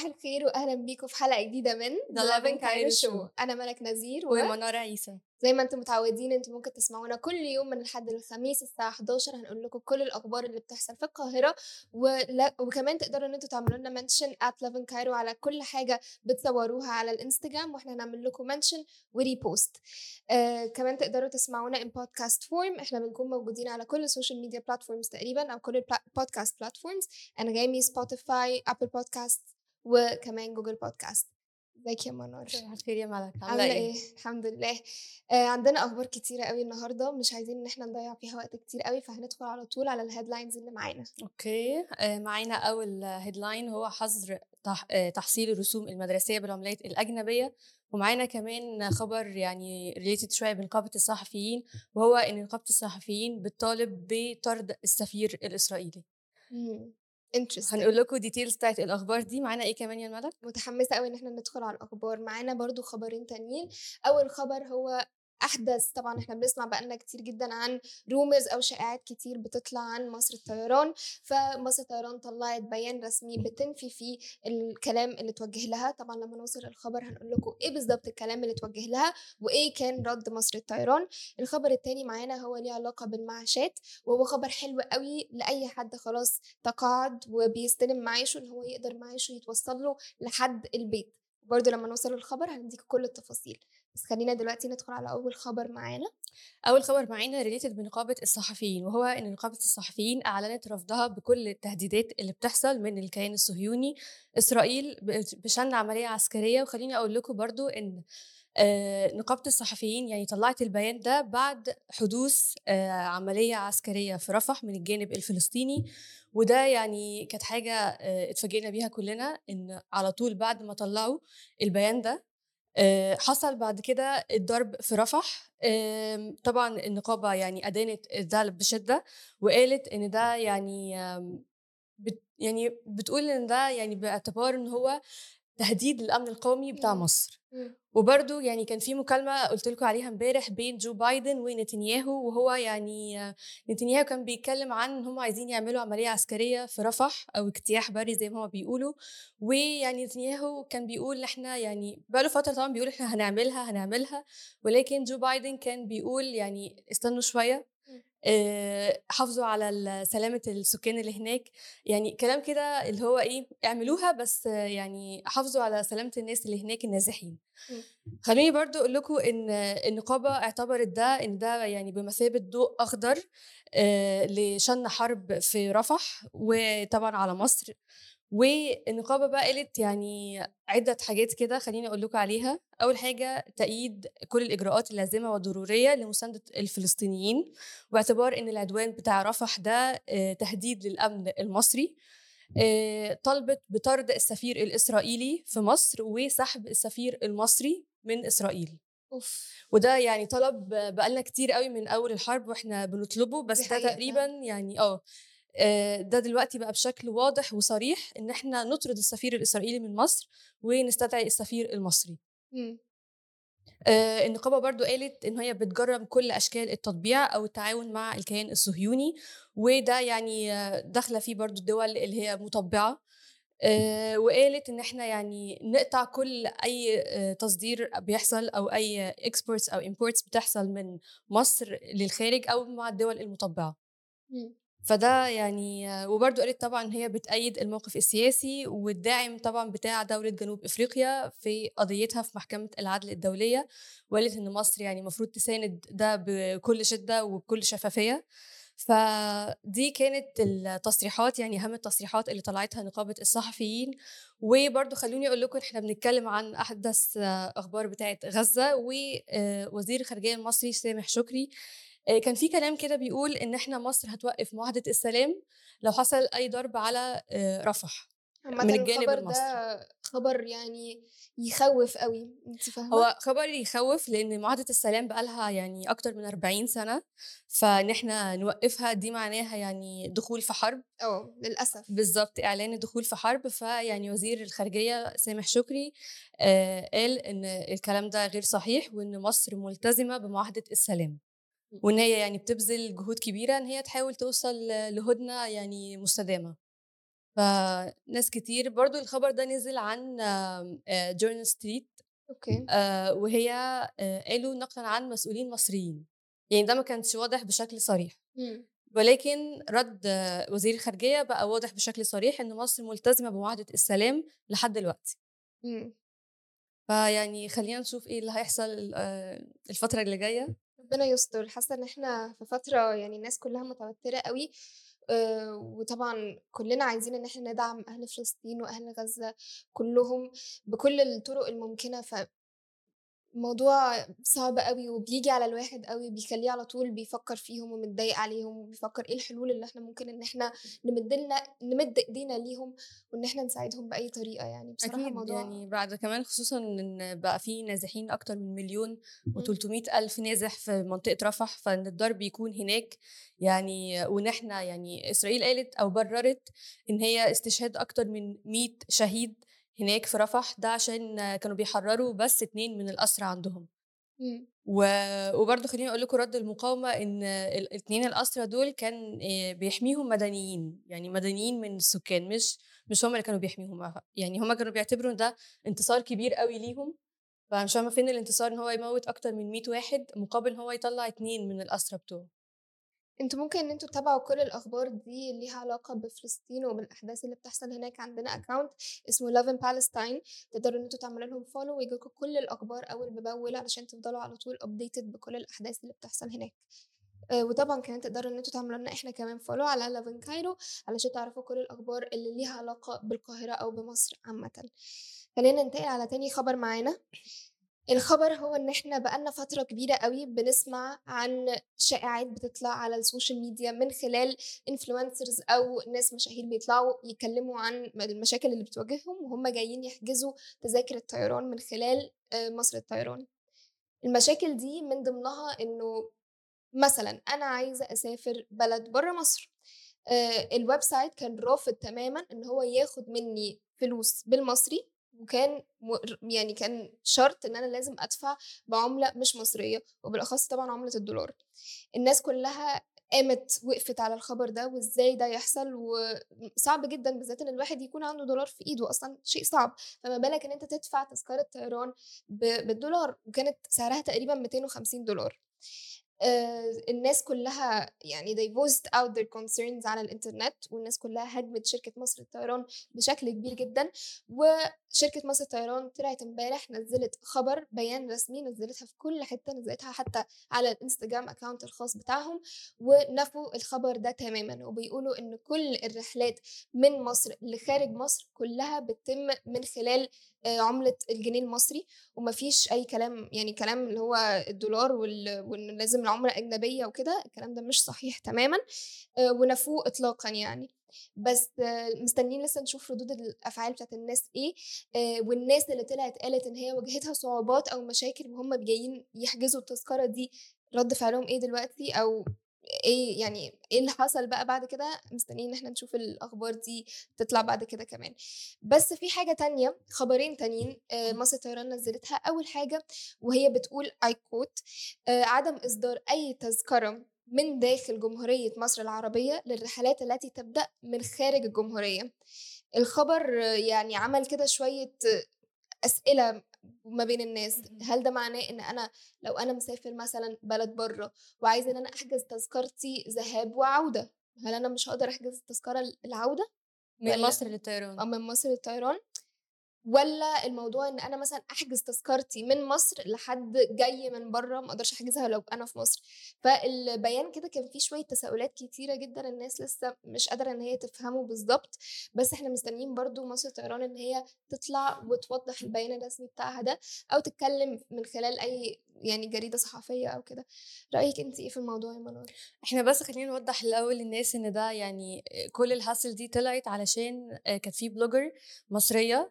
صباح الخير واهلا بيكم في حلقة جديدة من Loving Cairo Show. أنا ملك نذير ومنار عيسى. زي ما أنتم متعودين أنتم ممكن تسمعونا كل يوم من الحد للخميس الساعة 11 هنقول لكم كل الأخبار اللي بتحصل في القاهرة ولا وكمان تقدروا ان أنتم تعملوا لنا mention at Loving Cairo على كل حاجة بتصوروها على الإنستجرام وإحنا هنعمل لكم mention و repost. آه كمان تقدروا تسمعونا in podcast form إحنا بنكون موجودين على كل ال social media platforms تقريبا أو كل ال podcast platforms انغامي Spotify Apple Podcast وكمان Google Podcast. ازيك يا منار؟ صباح الخير يا ملك عاملة إيه؟ الحمد لله. آه عندنا أخبار كتيرة قوي النهارده مش عايزين إن إحنا نضيع فيها وقت كتير قوي فهندخل على طول على ال headlines اللي معانا. okay. آه معانا أول headline هو حظر تح... آه تحصيل الرسوم المدرسية بالعملات الأجنبية ومعانا كمان خبر يعني related شوية بنقابة الصحفيين وهو إن نقابة الصحفيين بتطالب بطرد السفير الإسرائيلي. interesting هنقول لكم details بتاعت الأخبار دي. معانا إيه كمان يا ملك متحمسة قوي إن إحنا ندخل على الأخبار. معانا برضو خبرين تانيين. أول خبر هو أحدث. طبعا إحنا بنسمع بقالنا كتير جدا عن rumors أو شائعات كتير بتطلع عن مصر الطيران. فمصر الطيران طلعت بيان رسمي بتنفي فيه الكلام اللي توجه لها. طبعا لما نوصل الخبر هنقول لكم إيه بالظبط الكلام اللي توجه لها وإيه كان رد مصر الطيران. الخبر التاني معانا هو ليه علاقة بالمعاشات وهو خبر حلو قوي لأي حد خلاص تقاعد وبيستلم معاشه إن هو يقدر معاشه يتوصل له لحد البيت. برضه لما نوصل الخبر هنديك كل التفاصيل. بس خلينا دلوقتي ندخل على أول خبر معانا. أول خبر معانا ريليتد بنقابة الصحفيين وهو إن نقابة الصحفيين أعلنت رفضها بكل التهديدات اللي بتحصل من الكيان الصهيوني إسرائيل بشن عملية عسكرية. وخليني أقول لكم برضو إن نقابة الصحفيين يعني طلعت البيان ده بعد حدوث عملية عسكرية في رفح من الجانب الفلسطيني. وده يعني كانت حاجة اتفاجئنا بيها كلنا إن على طول بعد ما طلعوا البيان ده حصل بعد كده الضرب في رفح. طبعا النقابة يعني أدانت ده بشدة وقالت إن ده يعني بت يعني بتقول إن ده يعني باعتبار إن هو تهديد للأمن القومي بتاع مصر. وبرده يعني كان في مكالمة قلت لكم عليها امبارح بين جو بايدن ونتنياهو وهو يعني نتنياهو كان بيتكلم عن إن هم عايزين يعملوا عملية عسكرية في رفح أو اجتياح بري زي ما هما بيقولوا. ويعني نتنياهو كان بيقول إحنا يعني بقاله فترة طبعا بيقول إحنا هنعملها هنعملها. ولكن جو بايدن كان بيقول يعني استنوا شوية حافظوا على سلامة السكان اللي هناك. يعني كلام كده اللي هو إيه اعملوها بس يعني حافظوا على سلامة الناس اللي هناك النازحين. خليني برضو أقول لكم إن النقابة اعتبرت ده إن ده يعني بمثابة ضوء أخضر لشن حرب في رفح وطبعا على مصر. والنقابه بقى قالت يعني عدة حاجات كده خليني أقول لكم عليها. أول حاجة تأييد كل الإجراءات اللازمة والضرورية لمساندة الفلسطينيين باعتبار إن العدوان بتاع رفح ده تهديد للأمن المصري طلبت بطرد السفير الإسرائيلي في مصر وسحب السفير المصري من إسرائيل. أوف. وده يعني طلب بقالنا كتير قوي من أول الحرب وإحنا بنطلبه بس ده تقريبا يعني آه ده دلوقتي بقى بشكل واضح وصريح إن إحنا نطرد السفير الإسرائيلي من مصر ونستدعي السفير المصري م. آه النقابه برضو قالت إن هي بتجرم كل أشكال التطبيع أو التعاون مع الكيان الصهيوني وده يعني داخلة فيه برضو الدول اللي هي مطبعة آه وقالت إن إحنا يعني نقطع كل أي آه تصدير بيحصل أو أي exports أو imports بتحصل من مصر للخارج أو مع الدول المطبعة م. فده يعني وبرضه قالت طبعا هي بتأيد الموقف السياسي والداعم طبعا بتاع دولة جنوب إفريقيا في قضيتها في محكمة العدل الدولية وقالت إن مصر يعني المفروض تساند ده بكل شدة وبكل شفافية. فدي كانت التصريحات يعني أهم التصريحات اللي طلعتها نقابة الصحفيين. وبرضه خلوني أقول لكم إحنا بنتكلم عن أحدث أخبار بتاعة غزة ووزير الخارجيه المصري سامح شكري كان في كلام كده بيقول إن إحنا مصر هتوقف معاهدة السلام لو حصل أي ضرب على رفح من الجانب المصري ده خبر يعني يخوف قوي انت فاهمة؟ هو خبر يخوف لأن معاهدة السلام بقالها يعني أكتر من 40 سنة فإن إحنا نوقفها دي معناها يعني دخول في حرب. آه للأسف. بالظبط إعلان الدخول في حرب فيعني وزير الخارجية سامح شكري آه قال إن الكلام ده غير صحيح وإن مصر ملتزمة بمعاهدة السلام. وإن هي يعني بتبذل جهود كبيرة إن هي تحاول توصل لهدنة يعني مستدامة فناس كتير برضو الخبر ده نزل عن Journal Street okay. وهي آه، قالوا نقلا عن مسؤولين مصريين يعني ده ما كانش واضح بشكل صريح. ولكن رد آه، وزير الخارجية بقى واضح بشكل صريح إن مصر ملتزمة بمعاهدة السلام لحد دلوقتي. فيعني خلينا نشوف إيه اللي هيحصل آه، الفترة اللي جاية ربنا يستر. حاسة إن إحنا في فترة يعني الناس كلها متوترة أوي آآ وطبعًا كلنا عايزين إن إحنا ندعم أهل فلسطين وأهل غزة كلّهم بكل الطرق الممكنة. ف الموضوع صعب أوي وبييجي على الواحد أوي، بيخلّيه على طول بيفكّر فيهم ومتضايق عليهم وبيفكّر إيه الحلول اللي إحنا ممكن إن إحنا نمد لنا نمد إيدينا ليهم وإن إحنا نساعدهم بأي طريقة يعني، بصراحة أكيد الموضوع يعني بعد كمان خصوصا إن بقى في نازحين أكتر من مليون إمم. و300 ألف نازح في منطقة رفح فإن الضرب يكون هناك يعني وإن إحنا يعني إسرائيل قالت أو بررت إن هي استشهاد أكتر من 100 شهيد هناك في رفح ده عشان كانوا بيحرروا بس اتنين من الأسرى عندهم. و... وبرضه خليني أقول لكم رد المقاومة إن الاثنين الاسرى دول كان آه، بيحميهم مدنيين يعني مدنيين من السكان مش مش هم اللي كانوا بيحميهم. يعني هم كانوا بيعتبروا ده انتصار كبير قوي ليهم. فمش فاهمة فين الانتصار إن هو يموت أكتر من 100 واحد مقابل إن هو يطلع اتنين من الاسرى بتوعه. أنتم ممكن إن أنتم تتابعوا كل الأخبار دي اللي ليها علاقة بفلسطين وبالأحداث اللي بتحصل هناك عندنا account اسمه Love in Palestine تقدروا إن أنتم تعملوا لهم follow ويجيلكوا كل الأخبار أول بأول علشان تفضلوا على طول updated بكل الأحداث اللي بتحصل هناك. آآ وطبعًا كمان تقدروا إن أنتم تعملوا لنا إحنا كمان follow على in Cairo علشان تعرفوا كل الأخبار اللي ليها علاقة بالقاهرة أو بمصر عامةً. خلّينا ننتقل على تاني خبر معانا. الخبر هو إن إحنا بقى لنا فترة كبيرة أوي بنسمع عن شائعات بتطلع على السوشيال ميديا من خلال influencers أو ناس مشاهير بيطلعوا يتكلموا عن المشاكل اللي بتواجههم وهُم جايين يحجزوا تذاكر الطيران من خلال آآ مصر للطيران. المشاكل دي من ضمنها إنه مثلًا أنا عايزة أسافر بلد برّه مصر، آآ ال website كان رافض تمامًا إن هو ياخد منّي فلوس بالمصري وكان يعني كان شرط إن أنا لازم أدفع بعملة مش مصرية وبالأخص طبعًا عملة الدولار. الناس كلها قامت وقفت على الخبر ده وإزاي ده يحصل وصعب جدًا بالذات إن الواحد يكون عنده دولار في إيده أصلًا شيء صعب، فما بالك إن أنت تدفع تذكرة طيران بالدولار وكانت سعرها تقريبًا 250$. آآ الناس كلّها يعني they voiced out their concerns على الإنترنت، والناس كلّها هاجمت شركة مصر للطيران بشكل كبير جدًا، وشركة مصر للطيران طلعت امبارح نزّلت خبر بيان رسمي نزّلتها في كل حتّة، نزّلتها حتى على الإنستجرام account الخاص بتاعهم، ونفوا الخبر ده تمامًا، وبيقولوا إن كل الرحلات من مصر لخارج مصر كلّها بتتم من خلال آآ عملة الجنيه المصري، وما فيش أي كلام يعني كلام اللي هو الدولار وإن لازم العملة أجنبية وكده، الكلام ده مش صحيح تمامًا، آآ ونفوه إطلاقًا يعني. بس آه، مستنيين لسه نشوف ردود الأفعال بتاعة الناس إيه، آآ والناس اللي طلعت قالت إن هي واجهتها صعوبات أو مشاكل وهُم جايين يحجزوا التذكرة دي، رَد فعلهم إيه دلوقتي أو إيه يعني إيه اللي حصل بقى بعد كده، مستنيين إن إحنا نشوف الأخبار دي تطلع بعد كده كمان. بس في حاجة تانية، خبرين تانيين آآ مصر للطيران نزّلتها، أول حاجة وهي بتقول I quote آآ عدم إصدار أي تذكرة من داخل جمهورية مصر العربية للرحلات التي تبدأ من خارج الجمهورية. الخبر آه، يعني عمل كده شوية أسئلة ما بين الناس، هل ده معناه إن أنا لو أنا مسافر مثلًا بلد برّه وعايزة إن أنا أحجز تذكرتي ذهاب وعودة، هل أنا مش هاقدر أحجز التذكرة ال العودة؟ من مصر للطيران آه من مصر للطيران؟ والّا الموضوع إن أنا مثلًا أحجز تذكرتي من مصر لحد جاي من برّه ما أقدرش أحجزها لو أنا في مصر، فالبيان كده كان فيه شوية تساؤلات كتيرة جدًا الناس لسه مش قادرة إن هي تفهمه بالضبط، بس إحنا مستنيين برضه مصر للطيران إن هي تطلع وتوضّح البيان الرسمي بتاعها ده، أو تتكلم من خلال أي يعني جريدة صحفية أو كده. رأيِك أنتِ إيه في الموضوع يا منار؟ إحنا بس خلّينا نوضّح الأول للناس إن ده يعني كل الهاسل دي طلعت علشان كانت في إمم. آآ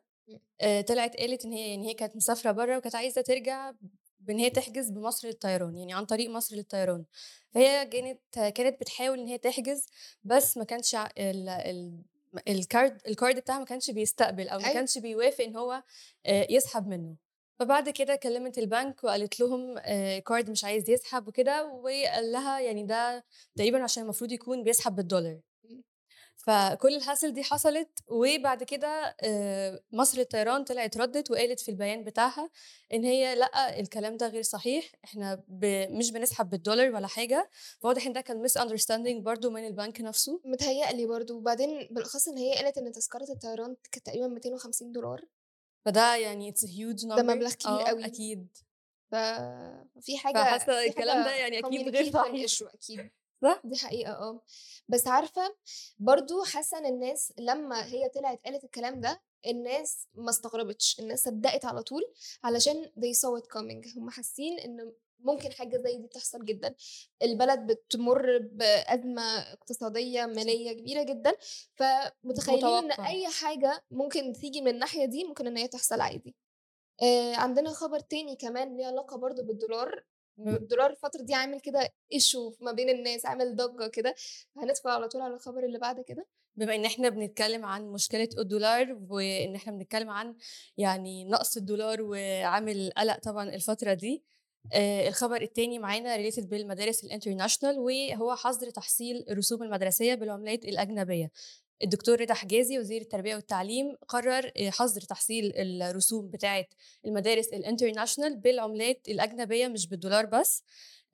طلعت قالت إن هي يعني هي كانت مسافرة برّه وكانت عايزة ترجع بإن هي تحجز بمصر للطيران، يعني عن طريق مصر للطيران. فهي كانت كانت بتحاول إن هي تحجز بس ما كانش ال ال ال card ال card بتاعها ما كانش بيستقبل أو ما أيوه. كانش بيوافق إن هو آآ يسحب منه. فبعد كده كلمت البنك وقالت لهم card مش عايز يسحب وكده، وقال لها يعني ده تقريبًا عشان المفروض يكون بيسحب بالدولار. فكل ال hassle دي حصلت وبعد كده آه، مصر للطيران طلعت ردت وقالت في البيان بتاعها إن هي لأ الكلام ده غير صحيح إحنا ب... مش بنسحب بالدولار ولا حاجة. فواضح إن ده كان misunderstanding برضو من البنك نفسه. متهيألي برضو. وبعدين بالأخص إن هي قالت إن تذكرة الطيران كانت تقريبا 250 دولار. فده يعني it's huge number مبلغ كبير قوي. أكيد. ففي حاجة فحاسة الكلام ده يعني أكيد غير صحيح. أكيد. صح؟ دي حقيقة آه. بس عارفة برضو حاسة إن الناس لما هي طلعت قالت الكلام ده الناس ما استغربتش الناس صدقت على طول علشان they saw it coming. هم حاسين إن ممكن حاجة زي دي تحصل جدا. البلد بتمر بأزمة اقتصادية مالية كبيرة جدا فمتخيلين إن. أي حاجة ممكن تيجي من الناحية دي ممكن إن هي تحصل عادي. آه عندنا خبر تاني كمان ليه علاقة برضو بالدولار. الدولار الفترة دي عامل كده ايشو ما بين الناس عامل ضجة كده هندخل على طول على الخبر اللي بعد كده. بما إن إحنا بنتكلم عن مشكلة الدولار وإن إحنا بنتكلم عن يعني نقص الدولار وعامل قلق طبعا الفترة دي آه الخبر التاني معانا related بالمدارس ال international وهو حظر تحصيل الرسوم المدرسية بالعملات الأجنبية. الدكتور رضا حجازي وزير التربية والتعليم قرر آه، حظر تحصيل الرسوم بتاعة المدارس ال international بالعملات الأجنبية مش بالدولار بس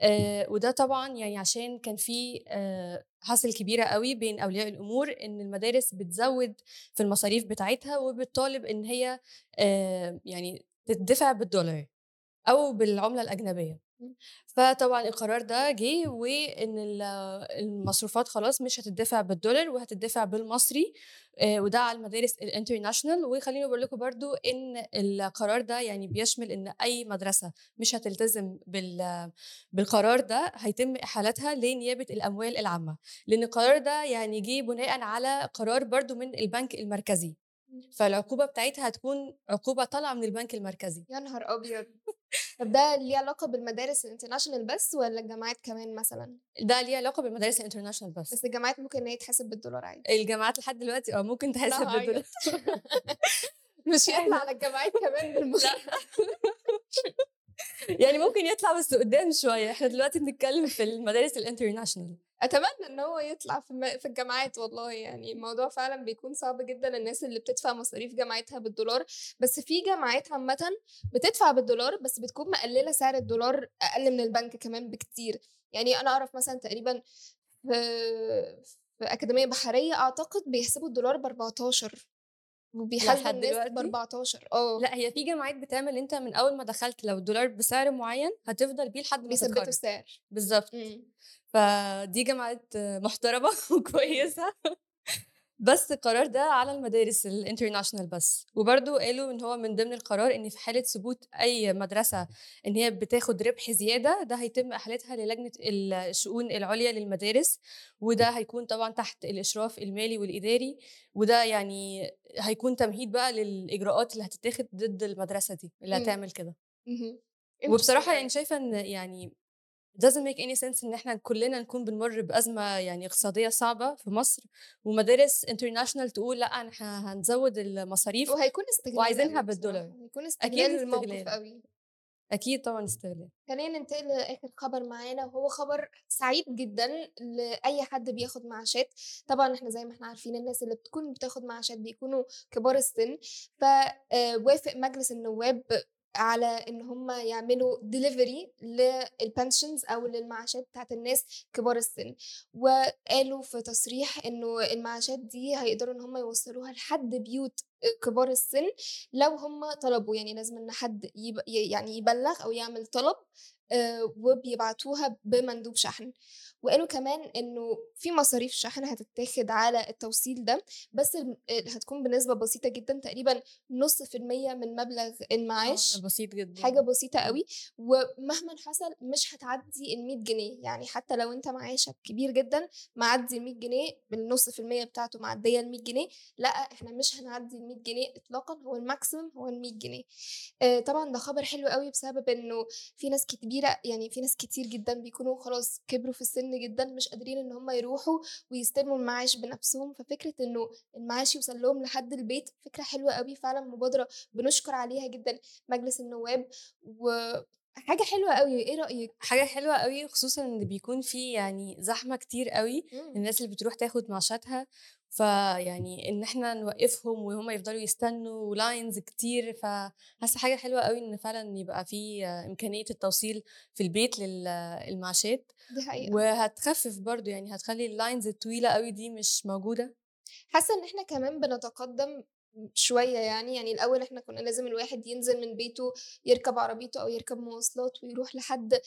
آه، وده طبعا يعني عشان كان في آه، حصل كبيرة قوي بين أولياء الأمور إن المدارس بتزود في المصاريف بتاعتها وبتطالب إن هي آه، يعني تدفع بالدولار أو بالعملة الأجنبية. فطبعا القرار ده جه ال- المصروفات خلاص مش هتدفع بالدولار وهتدفع بالمصري آه، وده على المدارس الانترناشونال وخليني أقول لكم برضو إن القرار ده يعني بيشمل إن أي مدرسة مش هتلتزم بال بالقرار ده هيتم إحالتها لنيابة الأموال العامة. لأن القرار ده يعني جه بناء على قرار برضو من البنك المركزي. فالعقوبة بتاعتها هتكون عقوبة طالعة من البنك المركزي. يا نهار أبيض! طب ده ليه علاقة بالمدارس ال international بس ولا الجامعات كمان مثلا؟ ده ليه علاقة بالمدارس ال international بس. بس الجامعات ممكن إن هي تحسب بالدولار عادي. الجامعات لحد دلوقتي آه ممكن تحسب لا، بالدولار. مش يطلع على الجامعات كمان بالمصري يعني ممكن يطلع بس قدام شوية. إحنا دلوقتي بنتكلم في المدارس ال international أتمنى إن هو يطلع في في الجامعات والله يعني الموضوع فعلا بيكون صعب جدا الناس اللي بتدفع مصاريف جامعتها بالدولار بس في جامعات عامه بتدفع بالدولار بس بتكون مقللة سعر الدولار أقل من البنك كمان بكتير. يعني أنا أعرف مثلا تقريبا في في أكاديمية بحرية أعتقد بيحسبوا الدولار ب 14 وبيحاسبوا الناس؟ ب 14 آه. لأ هي في جامعات بتعمل أنت من أول ما دخلت لو الدولار بسعر معين هتفضل بيه لحد ما بيثبتوا السعر. بالظبط. فدي جامعات محترمة وكويسة. بس القرار ده على المدارس الانترناشونال بس وبرضو قالوا إن هو من ضمن القرار إن في حالة ثبوت أي مدرسة إن هي بتاخد ربح زيادة ده هيتم أحالتها للجنة الشؤون العليا للمدارس وده هيكون طبعا تحت الإشراف المالي والإداري وده يعني هيكون تمهيد بقى للإجراءات اللي هتتاخد ضد المدرسة دي اللي مم. هتعمل كده. وبصراحة يعني شايفة إن يعني doesn't make any sense إن إحنا كلنا نكون بنمر بأزمة يعني اقتصادية صعبة في مصر ومدارس انترناشونال تقول لأ إحنا هنزود المصاريف وهيكون استغلال وعايزينها بصراحة. بالدولار. هيكون استغلال الموقف استغلال. قوي أكيد طبعا استغلال خلينا ننتقل لآخر خبر معانا وهو خبر سعيد جدا لأي حد بياخد معاشات طبعا إحنا زي ما إحنا عارفين الناس اللي بتكون بتاخد معاشات بيكونوا كبار السن فوافق مجلس النواب على إن هم يعملوا delivery لل pensions أو للمعاشات بتاعت الناس كبار السن. وقالوا في تصريح إنه المعاشات دي هيقدروا إن هم يوصلوها لحد بيوت كبار السن لو هم طلبوا. يعني لازم إن حد يعني يبلغ أو يعمل طلب وبيبعتوها بمندوب شحن. وقالوا كمان إنه في مصاريف شحن هتتاخد على التوصيل ده بس آه، هتكون بنسبة بسيطة جدا تقريبا نص في المية من مبلغ المعاش. آه، بسيط جدا. حاجة بسيطة قوي. ومهما حصل مش هتعدي ال 100 جنيه. يعني حتى لو أنت معاشك كبير جدا معدي ال 100 جنيه بالنص في المية بتاعته معدية ال 100 جنيه. لأ إحنا مش هنعدي ال 100 جنيه اطلاقا هو الماكسيمم هو ال 100 جنيه. آه طبعا ده خبر حلو قوي بسبب إنه في ناس كبيرة يعني في ناس كتير جدا بيكونوا خلاص كبروا في السن جدا مش قادرين إن هم يروحوا ويستلموا المعاش بنفسهم. ففكرة إنه المعاش يوصل لهم لحد البيت فكرة حلوة قوي فعلا مبادرة بنشكر عليها جدا مجلس النواب. وحاجه حلوة قوي إيه رأيك؟ حاجة حلوة قوي خصوصا إن بيكون في يعني زحمة كتير قوي الناس اللي بتروح تاخد معاشاتها فيعني إن إحنا نوقفهم وهم يفضلوا يستنوا لاينز كتير فحاسة حاجة حلوة قوي إن فعلا يبقى في إمكانية التوصيل في البيت للمعاشات. دي حقيقة. وهتخفف برضو يعني هتخلي ال lines الطويلة قوي دي مش موجودة. حاسة إن إحنا كمان بنتقدم شوية يعني يعني الأول إحنا كنا لازم الواحد ينزل من بيته يركب عربيته أو يركب مواصلات ويروح لحد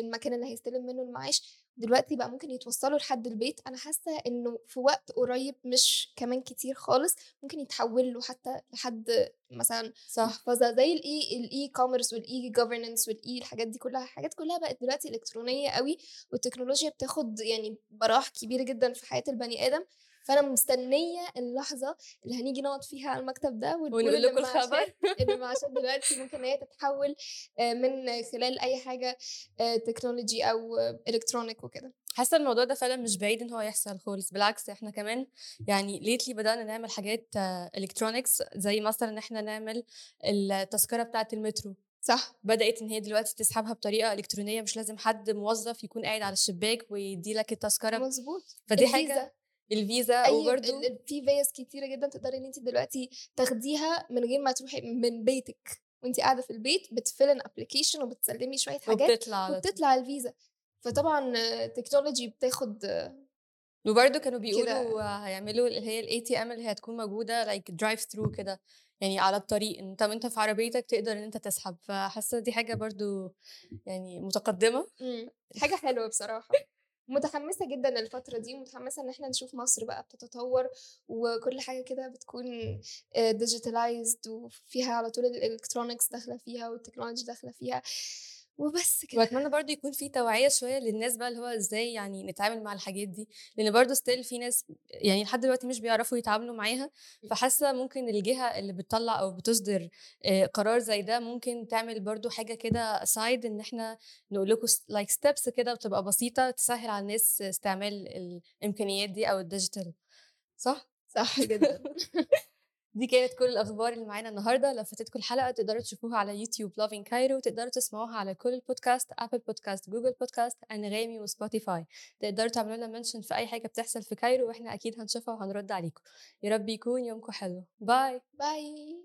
المكان اللي هيستلم منه المعاش. دلوقتي بقى ممكن يتوصلوا لحد البيت. أنا حاسة إنه في وقت قريب مش كمان كتير خالص ممكن يتحول له حتى لحد مثلا صح. محفظة زي ال e ال e-commerce وال e-governance وال e الحاجات دي كلها. حاجات كلها بقت دلوقتي إلكترونية قوي والتكنولوجيا بتاخد يعني براح كبيرة جدا في حياة البني آدم. فأنا مستنية اللحظة اللي هنيجي نقعد فيها على المكتب ده ونقول لكم الخبر. إن المعاشات دلوقتي ممكن إن هي تتحول آه، من خلال أي حاجة آه، technology أو electronic وكده. حاسة الموضوع ده فعلا مش بعيد إن هو يحصل خالص. بالعكس إحنا كمان يعني lately بدأنا نعمل حاجات electronics زي مثلا إن إحنا نعمل التذكرة بتاعة المترو. صح. بدأت إن هي دلوقتي تسحبها بطريقة إلكترونية مش لازم حد موظف يكون قاعد على الشباك ويدي لك التذكرة. مظبوط. فدي الفيزا. حاجة الفيزا وبرده في فيز كتيرة جدا تقدري إن انت دلوقتي تاخديها من غير ما تروحي من بيتك وانت قاعدة في البيت بت fill in application وبتسلمي شوية حاجات وبتطلع. وبتطلع الفيزا فطبعا ال technology بتاخد وبرده كانوا. بيقولوا هيعملوا اللي هي ال ATM اللي هي هتكون موجودة like drive through كده يعني على الطريق أنت وانت في عربيتك تقدر إن أنت تسحب فحاسة دي حاجة برضو يعني متقدمة مم. حاجة حلوة بصراحة متحمسة جدا الفترة دي متحمسة إن إحنا نشوف مصر بقى بتتطور وكل حاجة كده بتكون digitalized وفيها على طول ال electronics داخلة فيها وال technology داخلة فيها. وبس كده. واتمنى برضو يكون في توعية شوية للناس بقى اللي هو إزاي يعني نتعامل مع الحاجات دي لأن برضو still في ناس يعني لحد دلوقتي مش بيعرفوا يتعاملوا معاها فحاسة ممكن الجهة اللي بتطلع أو بتصدر آه، قرار زي ده ممكن تعمل برضو حاجة كده side إن إحنا نقول لكم like steps كده بتبقى بسيطة تسهل على الناس استعمال الإمكانيات دي أو ال digital صح؟ صح جدا. دي كانت كل الأخبار اللي معانا النهارده. لو فاتتكم الحلقة تقدروا تشوفوها على يوتيوب Lovin Cairo وتقدروا تسمعوها على كل البودكاست Apple Podcast Google Podcast Anghami و Spotify تقدروا تعملوا لنا mention في أي حاجة بتحصل في Cairo وإحنا أكيد هنشوفها وهنرد عليكم. يا رب يكون يومكم حلو. bye bye